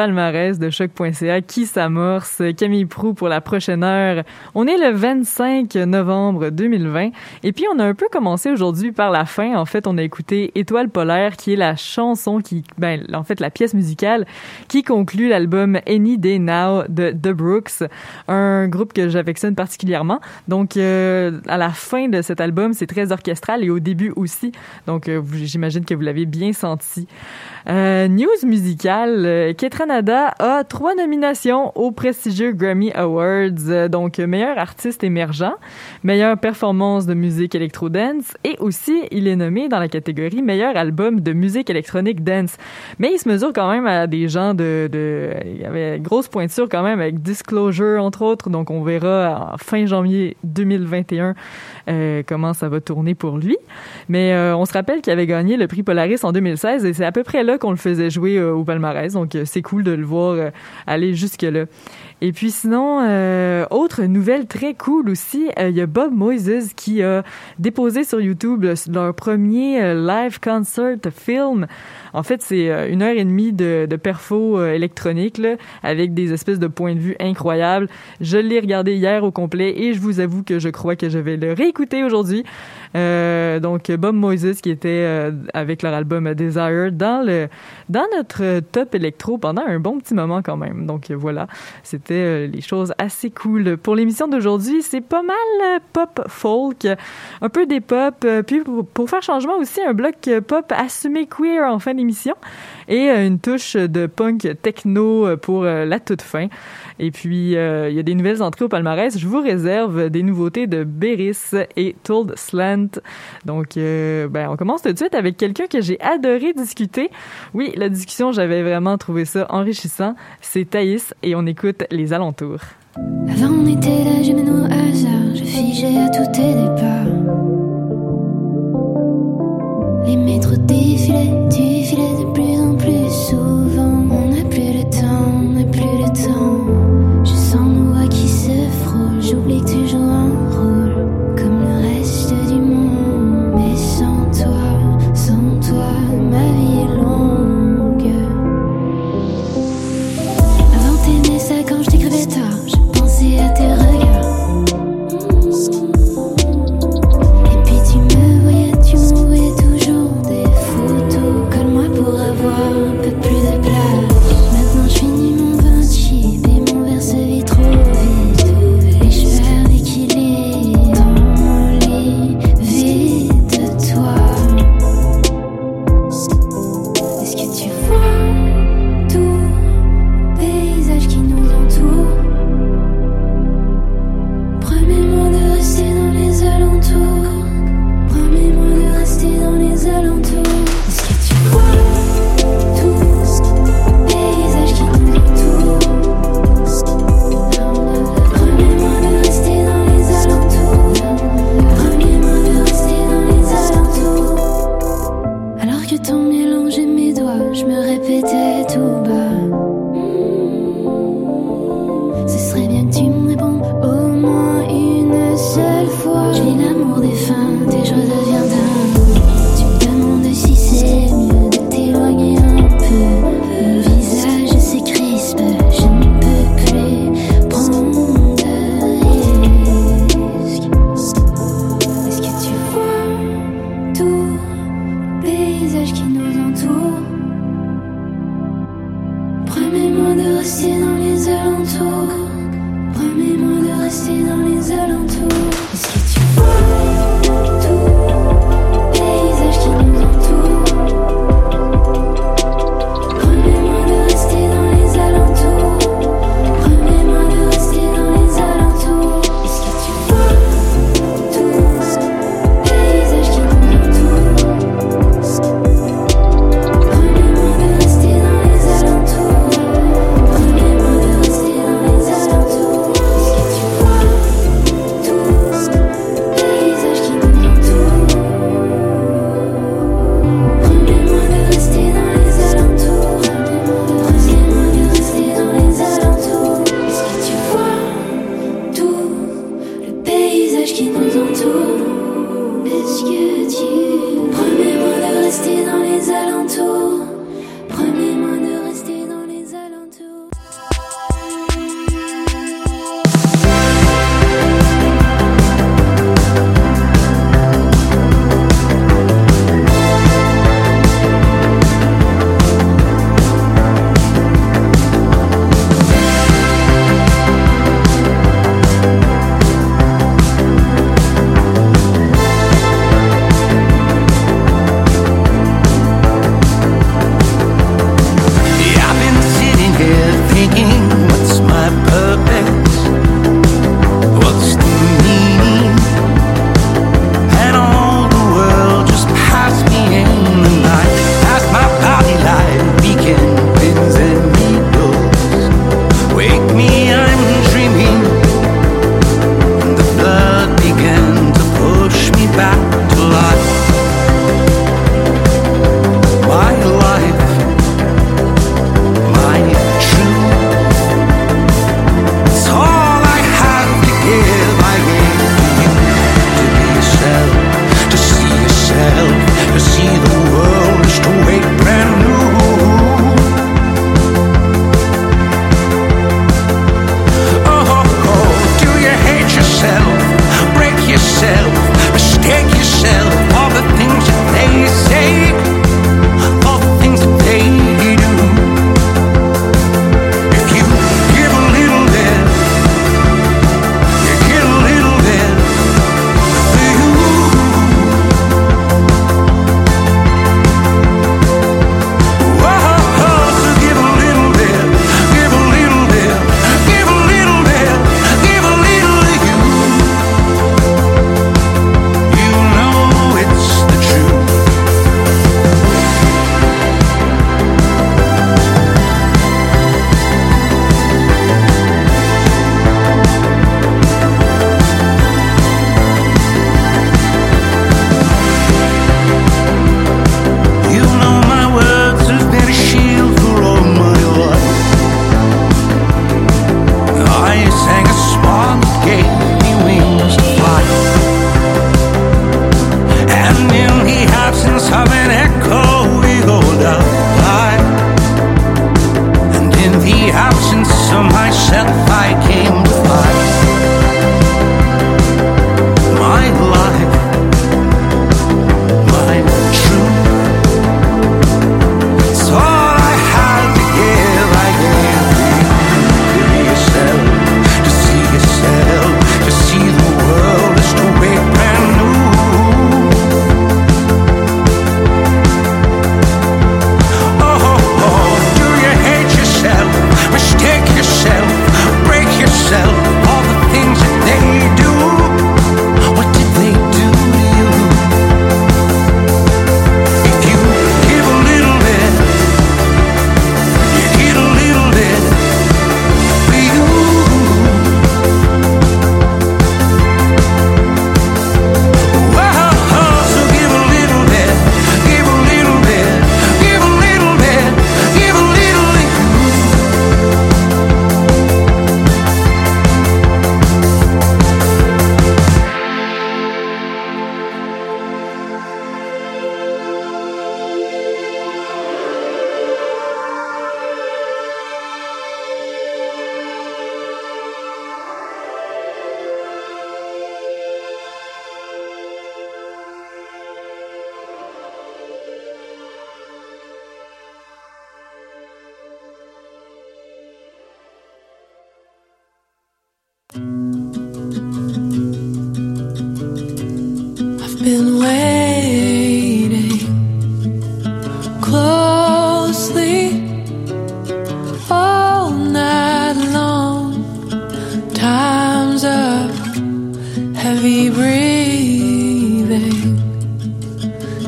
palmarès de choc.ca qui s'amorce. Camille Prou pour la prochaine heure. On est le 25 novembre 2020 et puis on a un peu commencé aujourd'hui par la fin. En fait, on a écouté Étoile polaire qui est la chanson qui, ben, en fait, la pièce musicale qui conclut l'album Any Day Now de The Brooks, un groupe que j'affectionne particulièrement. Donc, euh, à la fin de cet album, c'est très orchestral et au début aussi. Donc, euh, j'imagine que vous l'avez bien senti. Euh, news musicale, euh, A trois nominations aux prestigieux Grammy Awards, euh, donc meilleur artiste émergent, meilleure performance de musique électro-dance et aussi il est nommé dans la catégorie meilleur album de musique électronique dance. Mais il se mesure quand même à des gens de, de une grosse pointure quand même avec Disclosure entre autres, donc on verra en fin janvier 2021 euh, comment ça va tourner pour lui. Mais on se rappelle qu'il avait gagné le prix Polaris en 2016 et c'est à peu près là qu'on le faisait jouer au palmarès, donc c'est cool de le voir aller jusque-là. Et puis sinon, euh, autre nouvelle très cool aussi, euh, il y a Bob Moises qui a déposé sur YouTube leur premier euh, live concert film. En fait, c'est une heure et demie de, de perfo électronique là, avec des espèces de points de vue incroyables. Je l'ai regardé hier au complet et je vous avoue que je crois que je vais le réécouter aujourd'hui. Euh, donc Bob Moises qui était euh, avec leur album Desire dans le dans notre top électro pendant un bon petit moment quand même. Donc voilà, c'était euh, les choses assez cool pour l'émission d'aujourd'hui. C'est pas mal pop folk, un peu des pop, puis pour, pour, faire changement aussi un bloc pop assumé queer en fin d'émission et une touche de punk techno pour la toute fin. Et puis, euh, il y a des nouvelles entrées au palmarès. Je vous réserve des nouveautés de Beris et Told Slant. Donc, euh, ben, on commence tout de suite avec quelqu'un que j'ai adoré discuter. Oui, la discussion, j'avais vraiment trouvé ça enrichissant. C'est Thaïs et on écoute Les Alentours. Avant, on était là, hasard. Je figeais à tout tes départs.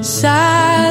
inside.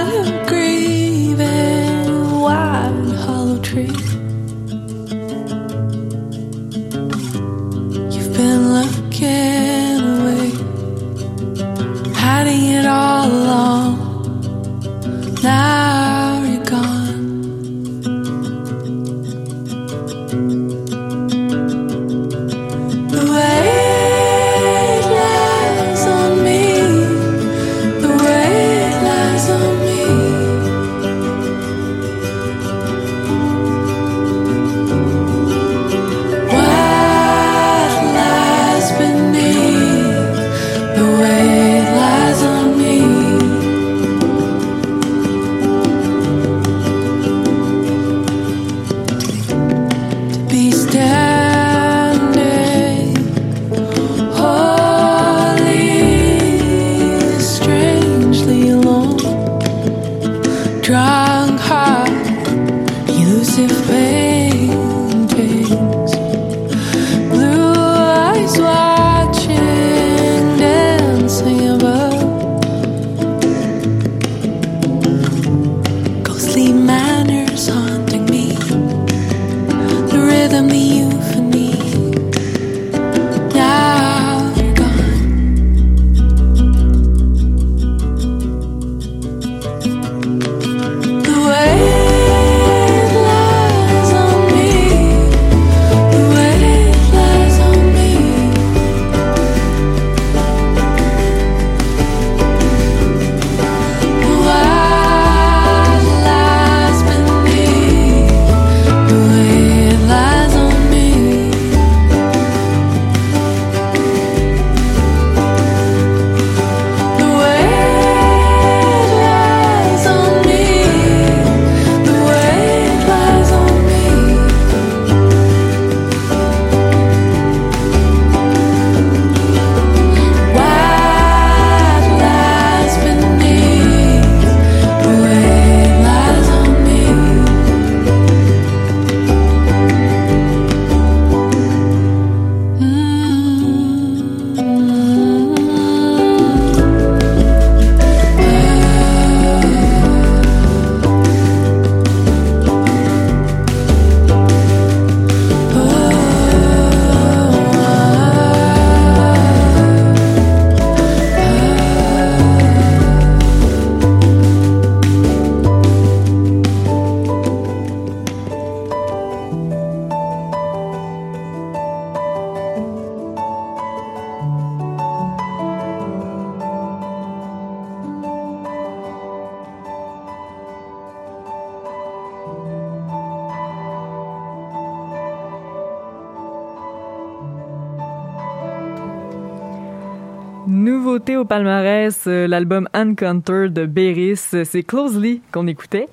Palmarès, euh, l'album Encounter de Beris, c'est Closely qu'on écoutait.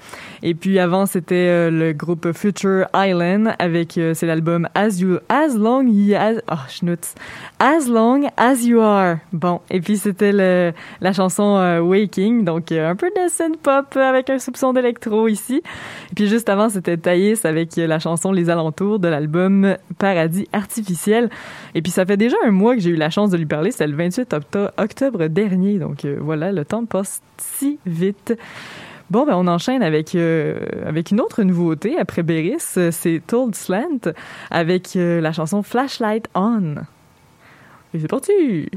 Et puis avant, c'était euh, le groupe Future Island avec euh, c'est l'album As You As Long As oh, schnutz. As Long As You Are. Bon, et puis c'était la chanson euh, Waking, donc un peu de synth pop avec un soupçon d'électro ici. Et puis juste avant, c'était Thaïs avec la chanson Les Alentours de l'album Paradis artificiel. Et puis ça fait déjà un mois que j'ai eu la chance de lui parler, c'est le 28 octobre dernier. Donc voilà, le temps passe si vite. Bon, ben on enchaîne avec euh, avec une autre nouveauté après Beris, c'est Told Slant avec euh, la chanson Flashlight On. Et c'est parti.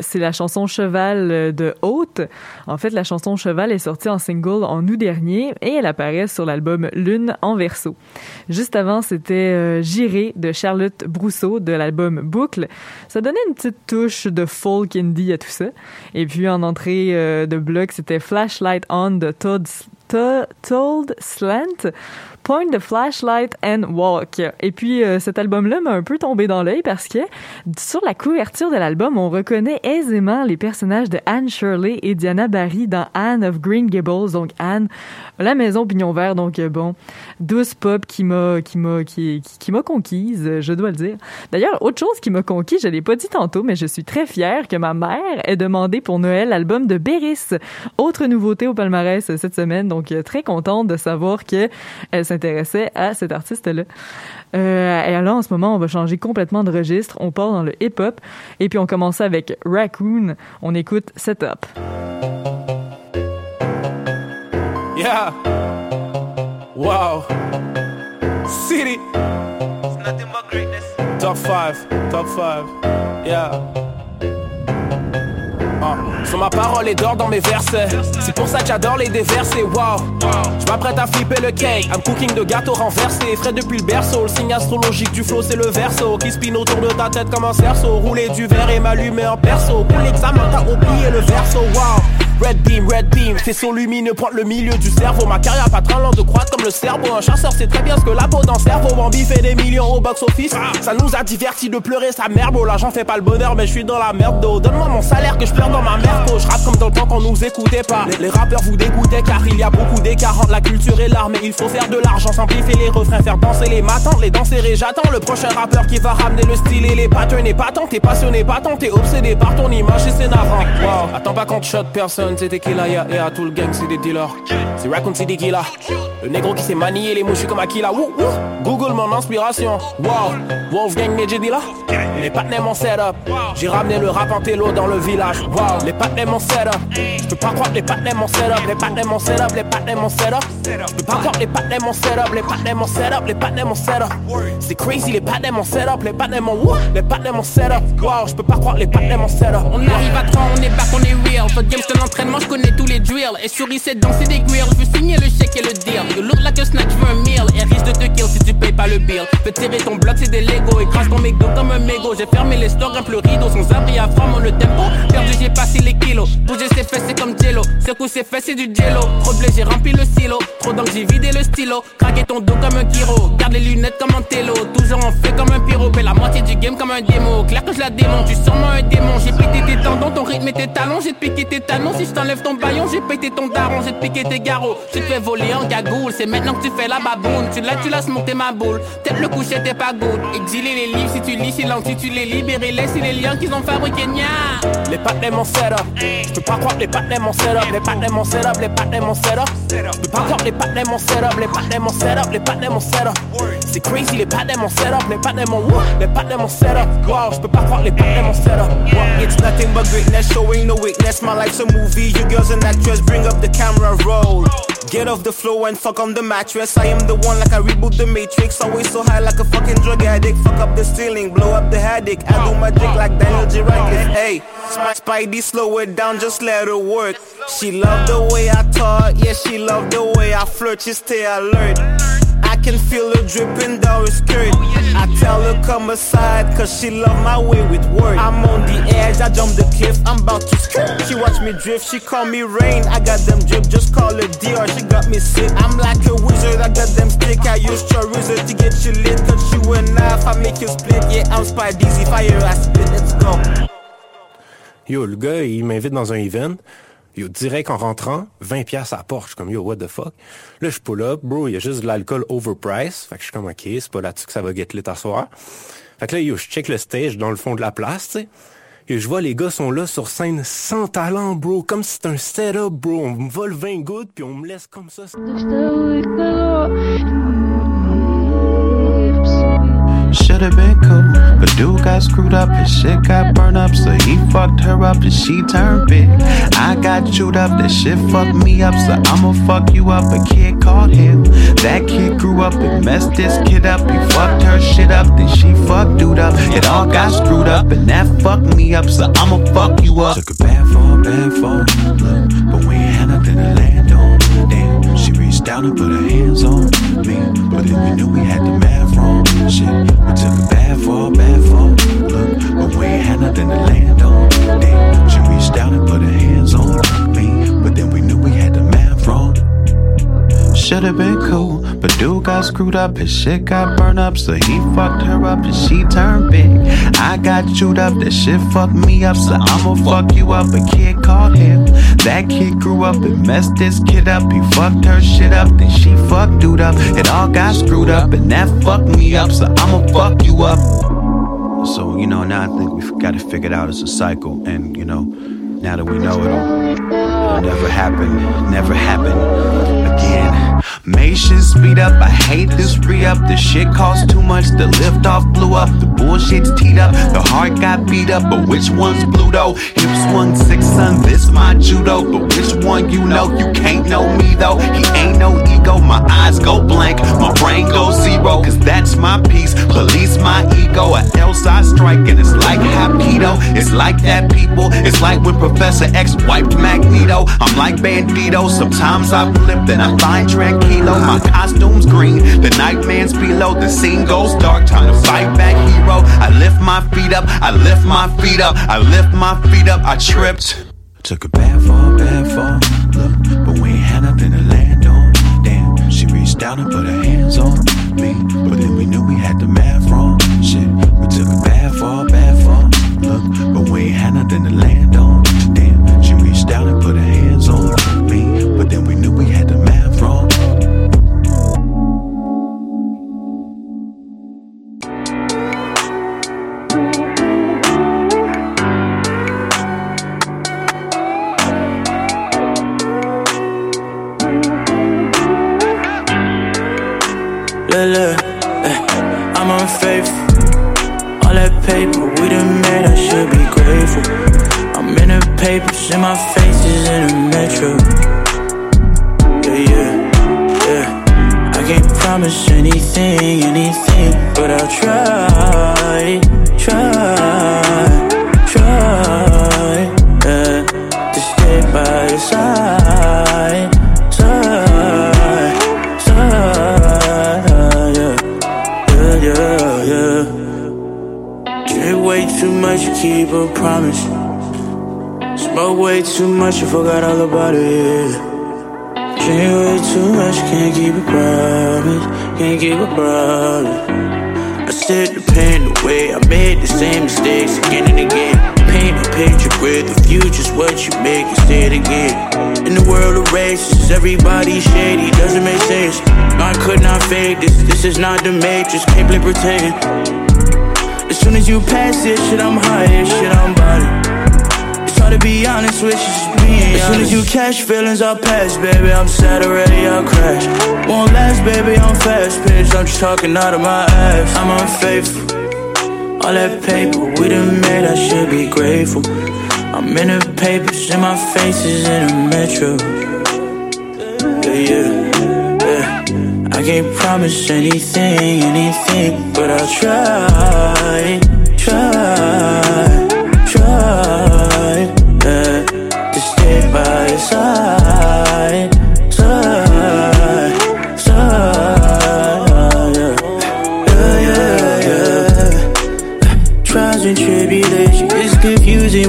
C'est la chanson Cheval euh, de Haute. En fait, la chanson Cheval est sortie en single en août dernier et elle apparaît sur l'album Lune en verso. Juste avant, c'était euh, Giré de Charlotte Brousseau de l'album Boucle. Ça donnait une petite touche de folk indie à tout ça. Et puis en entrée euh, de bloc, c'était Flashlight On de Todd, To- Told Slant. Point the Flashlight and Walk. Et puis euh, cet album-là m'a un peu tombé dans l'œil parce que sur la couverture de l'album, on reconnaît aisément les personnages de Anne Shirley et Diana Barry dans Anne of Green Gables. Donc Anne, la maison pignon vert. Donc euh, bon, douce pop qui m'a qui m'a qui, m'a conquise, je dois le dire. D'ailleurs, autre chose qui m'a conquise, je l'ai pas dit tantôt, mais je suis très fière que ma mère ait demandé pour Noël l'album de Béris. Autre nouveauté au palmarès cette semaine. Donc euh, très contente de savoir que s'intéressait à cet artiste-là. Euh, et alors, en ce moment, on va changer complètement de registre. On part dans le hip-hop. Et puis, on commence avec Raccoon. On écoute Setup. Yeah. Wow. City. It's nothing but greatness. Top five. Top five. Yeah. Uh, Sur ma parole et d'or dans mes versets. C'est pour ça que j'adore les déverser. Wow. Je m'apprête à flipper le cake. I'm cooking de gâteau renversé. Frais depuis le berceau. Le signe astrologique du flow, c'est le verso. Qui spin autour de ta tête comme un cerceau. Rouler du verre et m'allumer en perso. Pour l'examen, t'as oublié le verso. Wow. Red beam, red beam, faisceau lumineux pointe le milieu du cerveau. Ma carrière pas très lente de croître comme le cerveau. Un chasseur sait très bien ce que la peau dans le cerveau. Bambi fait des millions au box office. Ça nous a diverti de pleurer sa merde. Bon, l'argent fait pas le bonheur, mais je suis dans la merde. Donne-moi mon salaire que je pleure dans ma merde. Je rappe comme dans le temps qu'on nous écoutait pas. Les, rappeurs vous dégoûtaient car il y a beaucoup d'écart entre la culture et l'art. Mais il faut faire de l'argent, simplifier les refrains, faire danser les matins, les danser et j'attends le prochain rappeur qui va ramener le style et les patterns. Et pas tant, t'es passionné, pas tant, t'es obsédé par ton image et c'est navrant. Wow. Attends pas qu'on te shot personne, c'était qui là, yeah, yeah, tout le gang c'est des dealers. C'est Raccoon, c'est des killers. Le négro qui sait manier les mouches comme Akila. Google mon inspiration. Wow, Wolfgang Dealer. Les patnais mon setup. J'ai ramené le rap en télo dans le village. Les patnais mon setup. Je peux pas croire les patnais mon setup. Les patnais mon setup. Les patnais mon setup. Je peux pas croire les patnais mon setup. Les patnais mon setup. Les patnais mon setup. C'est crazy les patnais mon setup. Les patnais mon wouh. Les patnais mon setup. Wow, je peux pas croire les patnais mon setup. On arrive à 3, on est back, on est real. De game, c'est l'entraînement, je connais tous les drills. Et sur c'est danser des grills. Je veux signer le chèque et le deal. You look like a snack, je veux un meal. Et risque de te kill si tu payes pas le bill. Fais tirer ton bloc, c'est des Lego. Et crache ton mégot comme un mégot. J'ai fermé les stores, grimpe le rideau. Sans abri à fond, le tempo. Perdu, j'ai passé les kilos. Bouger ses fesses, c'est comme Jello. Secou ses fesses, c'est du Jello. Trop de blé, j'ai rempli le silo. Trop d'encre, j'ai vidé le stylo. Craquer ton dos comme un kiro. Garde les lunettes comme un télo. Toujours en fait comme un pyro. Fais la moitié du game comme un démo. Clair que je la démonte, tu sens moi un démon. J'ai pété tes tendons, ton rythme et tes talons. J'ai piqué tes talons. Si je t'enlève ton baillon, j'ai pété ton daron. J'ai piqué tes garrots. Tu te fais voler en gagoule. C'est maintenant que tu fais la baboune. Tu l'as, tu laisses monter ma boule. Tête le coucher, t'es pas good. Exiler les livres si tu lis, silence si tu les libérer. Laisse les liens qu'ils ont fabriqués, nia. Les patnais mon setup. Je peux pas croire les patnais mon setup. Les patnais mon setup. Les patnais mon setup. Je peux pas croire les patnais mon setup. Les patnais mon setup. Les patnais mon setup. C'est crazy les patnais mon setup. Les patnais mon wouh. Les patnais mon setup. Wow, je peux pas croire les patnais mon setup. Wow. It's nothing but greatness, showing no weakness. My life's a movie. You girls and actress, bring up the camera roll. Get off the floor and fuck on the mattress. I am the one like I reboot the matrix. Always so high like a fucking drug addict. Fuck up the ceiling, blow up the haddock. I do my dick like Daniel J. Radcliffe. Hey, Spidey, slow it down, just let her work. She love the way I talk, yeah, she love the way I flirt. She stay alert. I can feel her dripping down her skirt. I tell her come aside, cause she love my way with words. I'm on the edge, I jump the cliff, I'm about to skirt. She watch me drift, she call me rain. I got them drip, just call her DR, she got me sick. I'm like a wizard, I got them stick. I use chorizo to get you lit, cut you knife, I make you split. Yeah, I'm Spidey, fire, I spit, let's go. Yo, le gars, il m'invite dans un event. Yo, direct en rentrant, 20 pièces à porte. Je suis comme, yo, what the fuck? Là, je pull up, bro, il y a juste de l'alcool overpriced. Fait que je suis comme, ok, c'est pas là-dessus que ça va get lit soir. Fait que là, yo, je check le stage dans le fond de la place, tu sais. Et je vois les gars sont là sur scène sans talent, bro. Comme si c'était un setup, bro. On me vole 20 gouttes, puis on me laisse comme ça. Should've been cool, but dude got screwed up. His shit got burned up, so he fucked her up and she turned big. I got chewed up, that shit fucked me up, so I'ma fuck you up. A kid called him. That kid grew up and messed this kid up. He fucked her shit up, then she fucked dude up. It all got screwed up, and that fucked me up, so I'ma fuck you up. Took a bad fall, bad fall, but we ain't had nothing to land on. Reached down and put her hands on me, but then we knew we had the math wrong. Shit, we took a bad fall, bad fall, look, but we ain't had nothing to land on. Damn, she reached down and put her hands on me, but then we knew we had the math wrong. Should've been cool, but dude got screwed up. His shit got burned up, so he fucked her up and she turned big. I got chewed up, that shit fucked me up, so I'ma fuck you up. A kid called him. That kid grew up and messed this kid up. He fucked her shit up, then she fucked dude up. It all got screwed up, and that fucked me up, so I'ma fuck you up. So, you know, now I think we've got it figured out as a cycle, and, you know, now that we know it'll, it'll never happen, never happen again. Make shit speed up, I hate this re up. The shit costs too much, the lift off blew up. The bullshit's teed up, the heart got beat up. But which one's Pluto? Hips swung six, son, this my judo. But which one you know? You can't know me though. He ain't no ego, my eyes go blank, my brain goes zero. cause that's my piece. Police my ego, or else I strike, and it's like Hapkido. It's like that, people. It's like when Professor X wiped Magneto. I'm like Bandito, sometimes I flip, then I find Tranquilo. My costume's green, the nightman's below. The scene goes dark, time to fight back, hero. I lift my feet up, I lift my feet up, I lift my feet up, I tripped. Took a bad fall, bad fall. Look, but we ain't had nothing to land on. Damn, she reached down and put her hands on papers, and my face is in the metro. Yeah, yeah, yeah. I can't promise anything, anything, but I'll try, try, try. Yeah, to stay by your side, side, side. Yeah, yeah, yeah. Drink way too much, keep a promise. Smoke way too much, you forgot all about it. Drink way too much, can't keep a promise. Can't keep a promise. I set the pain away, I made the same mistakes again and again. Paint a picture where the future's what you make it it again. In the world of races, everybody's shady, doesn't make sense. I could not fake this, this is not the matrix, can't play pretend. As soon as you pass this shit, I'm high, shit, I'm body. To be honest with you, just being As soon as you catch feelings, I'll pass, baby. I'm sad already, I'll crash. Won't last, baby, I'm fast paced. I'm just talking out of my ass. I'm unfaithful. All that paper we done made, I should be grateful. I'm in the papers, and my face is in the metro. Yeah, yeah, yeah. I can't promise anything, anything, but I'll try,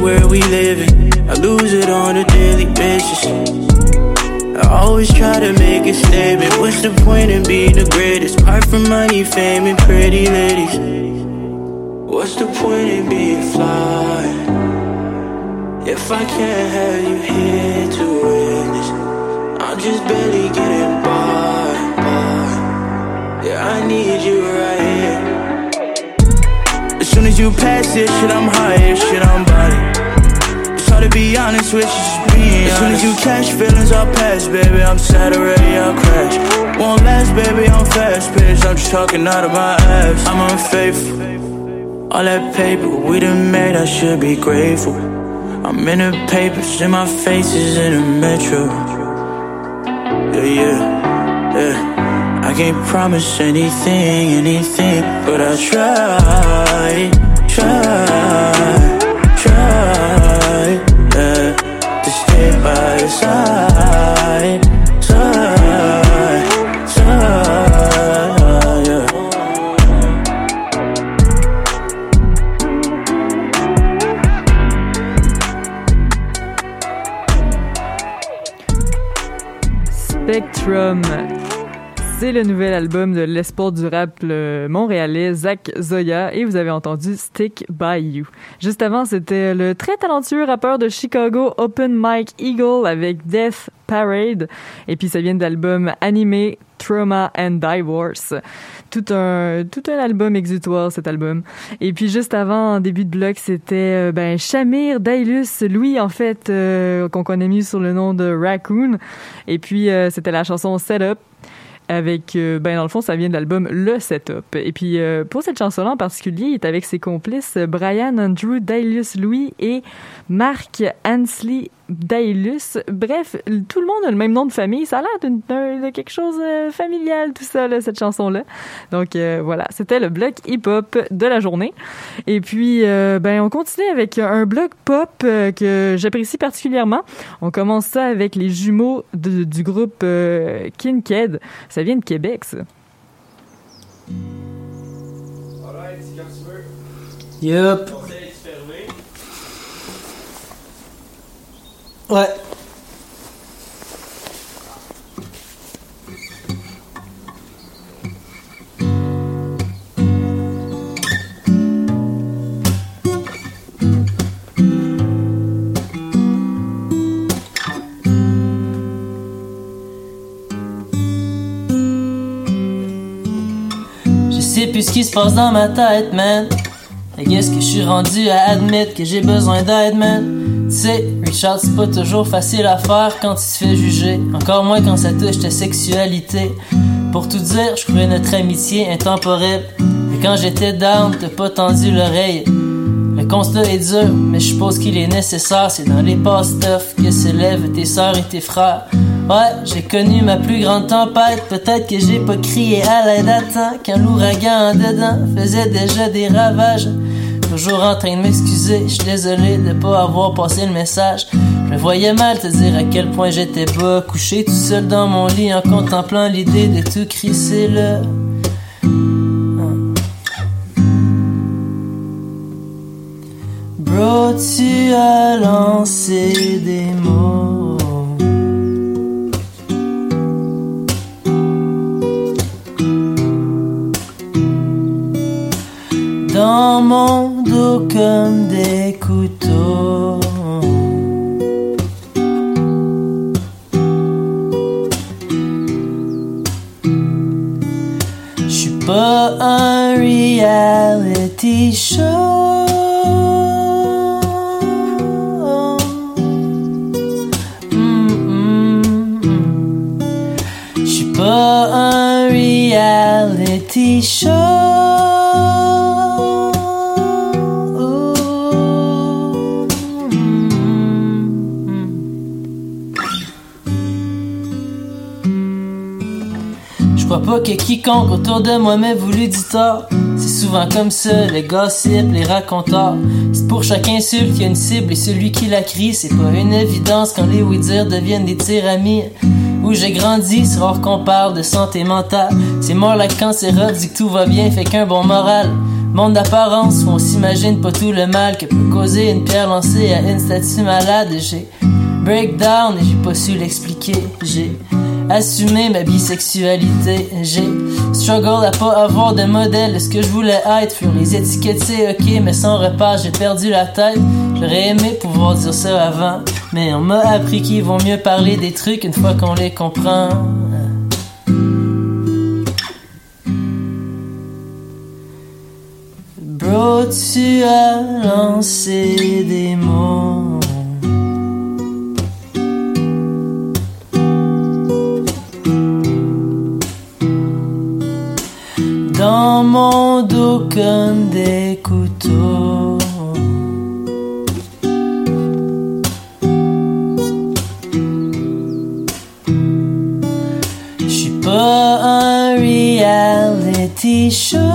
where we living. I lose it on a daily basis. I always try to make a statement. What's the point in being the greatest? Apart from money, fame, and pretty ladies. What's the point in being fly? If I can't have you here to witness, I'm just barely getting by. by. Yeah, I need you right here. As soon as you pass this shit, I'm high, shit, I'm body. Honest with you, just being As soon as you catch feelings, I'll pass, baby. I'm sad already, I'll crash. Won't last, baby, I'm fast paced. I'm just talking out of my ass. I'm unfaithful. All that paper we done made, I should be grateful. I'm in the papers, and my face is in the metro. Yeah, yeah, yeah. I can't promise anything, anything, but try, try, try. Side, side, side. Yeah. Spectrum. C'est le nouvel album de l'espoir du rap montréalais Zach Zoya et vous avez entendu Stick By You. Juste avant, c'était le très talentueux rappeur de Chicago Open Mike Eagle avec Death Parade et puis ça vient de l'album animé Trauma and Divorce. Tout un, tout un album exutoire, cet album. Et puis juste avant, en début de bloc, c'était euh, ben, Shamir Dailus, Louis, en fait, euh, qu'on connaît mieux sur le nom de Raccoon. Et puis, euh, c'était la chanson Setup avec, euh, ben dans le fond, ça vient de l'album Le Setup. Et puis, euh, pour cette chanson-là en particulier, il est avec ses complices Brian Andrew Dailius Louis et Mark Ansley Dailus. Bref, tout le monde a le même nom de famille. Ça a l'air d'une- d'un- de quelque chose euh, familial, tout ça, là, cette chanson-là. Donc euh, voilà, c'était le bloc hip-hop de la journée. Et puis, euh, ben, on continue avec un bloc pop euh, que j'apprécie particulièrement. On commence ça avec les jumeaux du groupe Kinked. Ça vient de Québec, ça. Yup. Ouais. Je sais plus ce qui se passe dans ma tête, man. Et qu'est-ce que je suis rendu à admettre que j'ai besoin d'aide, man? Tu sais, Richard, c'est pas toujours facile à faire quand tu te fais juger. Encore moins quand ça touche ta sexualité. Pour tout dire, je croyais notre amitié intemporelle. Et quand j'étais down, t'as pas tendu l'oreille. Le constat est dur, mais je suppose qu'il est nécessaire. C'est dans les tough que s'élèvent tes sœurs et tes frères. Ouais, j'ai connu ma plus grande tempête. Peut-être que j'ai pas crié à l'aide à temps quand l'ouragan en dedans faisait déjà des ravages. Toujours en train de m'excuser, je suis désolé de pas avoir passé le message. Je voyais mal te dire à quel point j'étais bas, couché tout seul dans mon lit en contemplant l'idée de tout crisser là. Bro, tu as lancé des mots. Dans mon comme des couteaux. Je suis pas un reality show. Mm, mm, mm. Pas un reality show. Que quiconque autour de moi m'ait voulu du tort. C'est souvent comme ça, les gossips, les raconteurs. C'est pour chaque insulte qu'il y a une cible et celui qui la crie, c'est pas une évidence quand les oui-dire deviennent des tiramis. Où j'ai grandi, c'est rare qu'on parle de santé mentale. C'est mort la cancérote, dit que tout va bien, fait qu'un bon moral. Monde d'apparence, où on s'imagine pas tout le mal que peut causer une pierre lancée à une statue malade. J'ai breakdown et j'ai pas su l'expliquer. J'ai assumé ma bisexualité. J'ai struggle à pas avoir de modèle. Ce que je voulais être furent les étiquettes, c'est ok, mais sans repas, j'ai perdu la tête. J'aurais aimé pouvoir dire ça avant, mais on m'a appris qu'il vaut mieux parler des trucs une fois qu'on les comprend. Bro, tu as lancé des mots. Dans mon dos comme des couteaux. Je suis pas un reality show.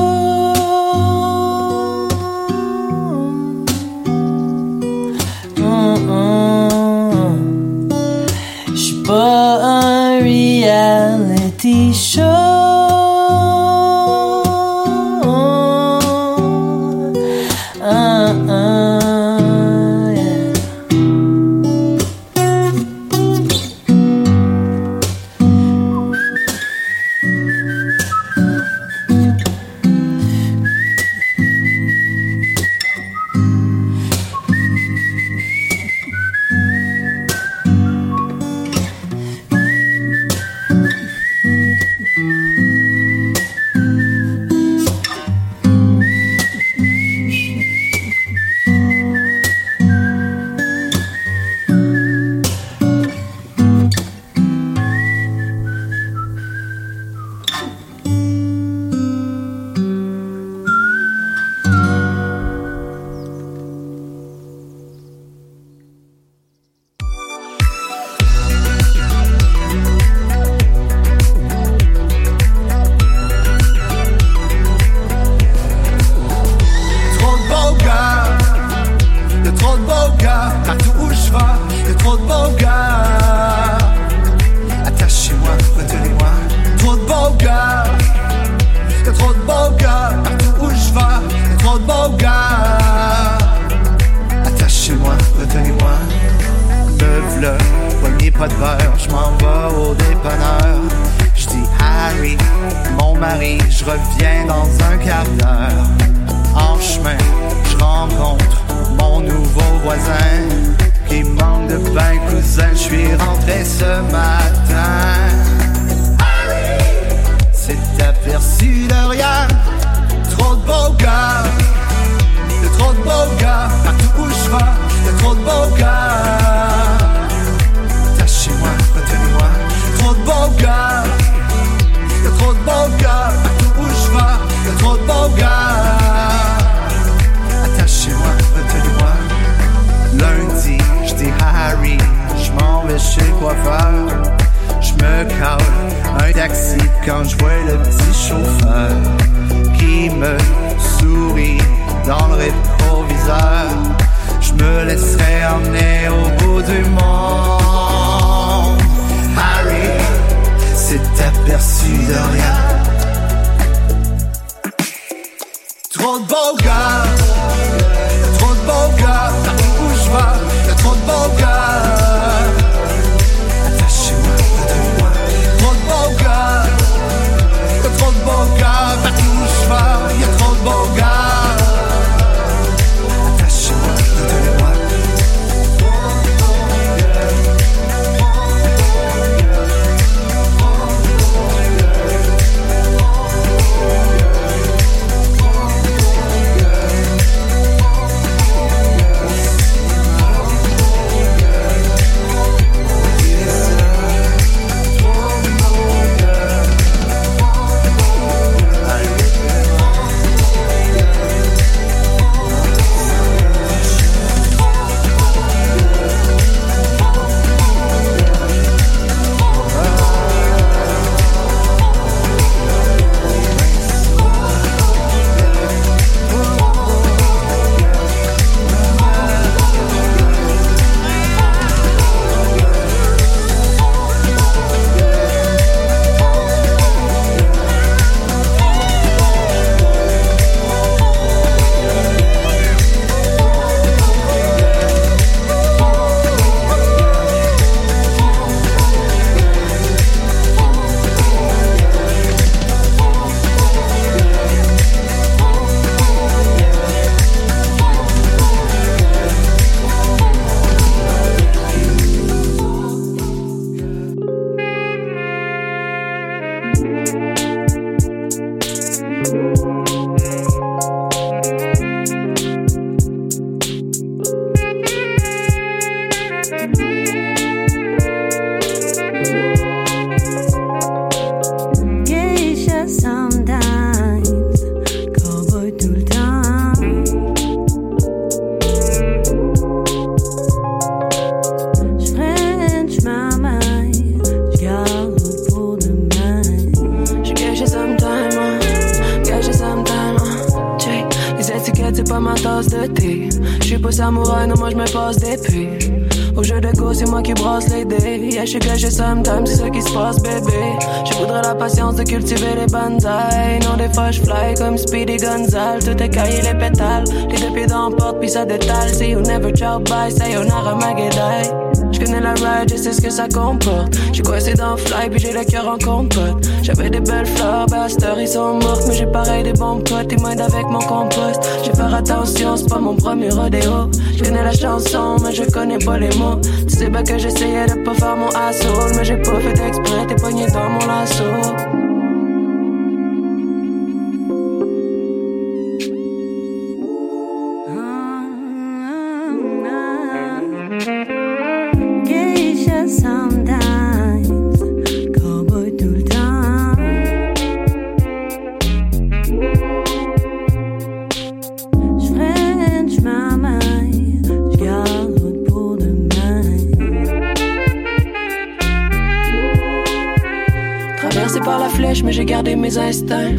Je me cale un taxi quand je vois le petit chauffeur qui me sourit dans le rétroviseur. Je me laisserai emmener au bout du monde. Harry s'est aperçu de rien. Trop de beaux gars, never ciao bye, sayonara magedai. J'connais la ride, je sais ce que ça comporte. J'suis coincé dans fly, puis j'ai le cœur en compote. J'avais des belles fleurs, basters, ils sont mortes. Mais j'ai pareil des bons potes, ils m'aident avec mon compost. J'ai faire attention, c'est pas mon premier rodéo. J'connais la chanson, mais je connais pas les mots. Tu sais bien que j'essayais de pas faire mon assaut. Mais j'ai pas fait exprès, t'es poigné dans mon lasso.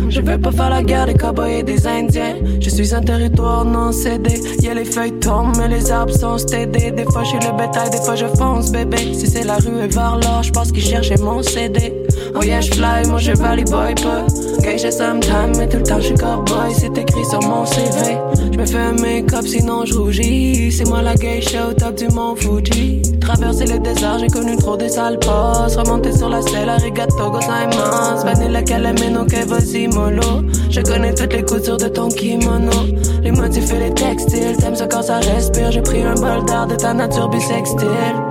Je veux pas faire la guerre des cowboys et des indiens. Je suis un territoire non cédé. Y'a les feuilles tombent, mais les arbres sont stédés. Des fois, je suis le bétail, des fois, je fonce, bébé. Si c'est la rue et vers l'or, je pense qu'ils cherchaient mon CD. Oh yeah, je fly, mon cheval, boy pas. Geisha sometime, mais tout le temps je suis cowboy. C'est écrit sur mon CV. Je me fais un make-up, sinon je rougis. C'est moi la geisha au top du mont Fuji. Traverser le désert, j'ai connu trop des sales passes. Remonter sur la selle, arigato gozaimasu. Vanilla calamino, que vas-y mollo. Je connais toutes les coutures de ton kimono. Les motifs et les textiles, t'aimes ça quand ça respire. J'ai pris un bol d'air de ta nature bisextile.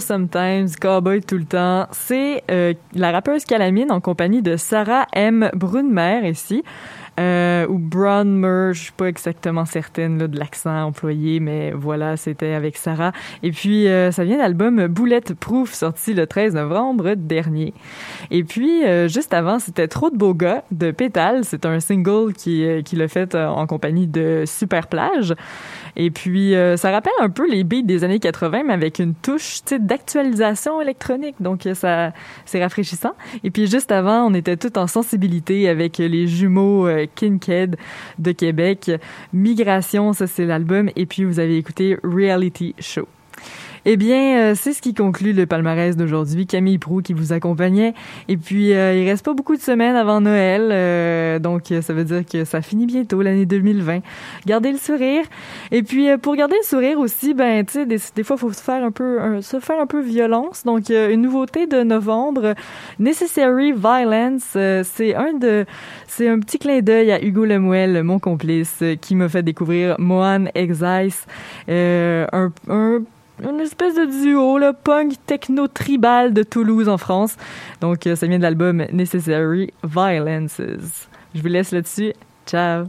Sometimes, Cowboy tout le temps. C'est euh, la rappeuse Calamine en compagnie de Sarah M. Brunmer ici. Euh, ou Brunmer, je suis pas exactement certaine là, de l'accent employé, mais voilà, c'était avec Sarah. Et puis, euh, ça vient d'album Bulletproof, sorti le 13 novembre dernier. Et puis, euh, juste avant, c'était Trop de beaux gars de Pétale. C'est un single qui, euh, qui l'a fait euh, en compagnie de Super Plage. Et puis, euh, ça rappelle un peu les beats des années 80, mais avec une touche d'actualisation électronique. Donc, ça, c'est rafraîchissant. Et puis, juste avant, on était tout en sensibilité avec les jumeaux Kinked de Québec. Migration, ça, c'est l'album. Et puis, vous avez écouté Reality Show. Eh bien, euh, c'est ce qui conclut le palmarès d'aujourd'hui. Camille Prou qui vous accompagnait. Et puis, euh, il reste pas beaucoup de semaines avant Noël. euh, donc, euh, ça veut dire que ça finit bientôt, l'année 2020. Gardez le sourire. Et puis, euh, pour garder le sourire aussi, ben, tu sais, des, fois, faut se faire un peu, un- se faire un peu violence. Donc, euh, une nouveauté de novembre, Necessary Violence. c'est un de, c'est un petit clin d'œil à Hugo Lemuel, mon complice, qui m'a fait découvrir Mohan Exice, un, un une espèce de duo, là, punk techno tribal de Toulouse en France. Donc, euh, ça vient de l'album Necessary Violences. Je vous laisse là-dessus. Ciao!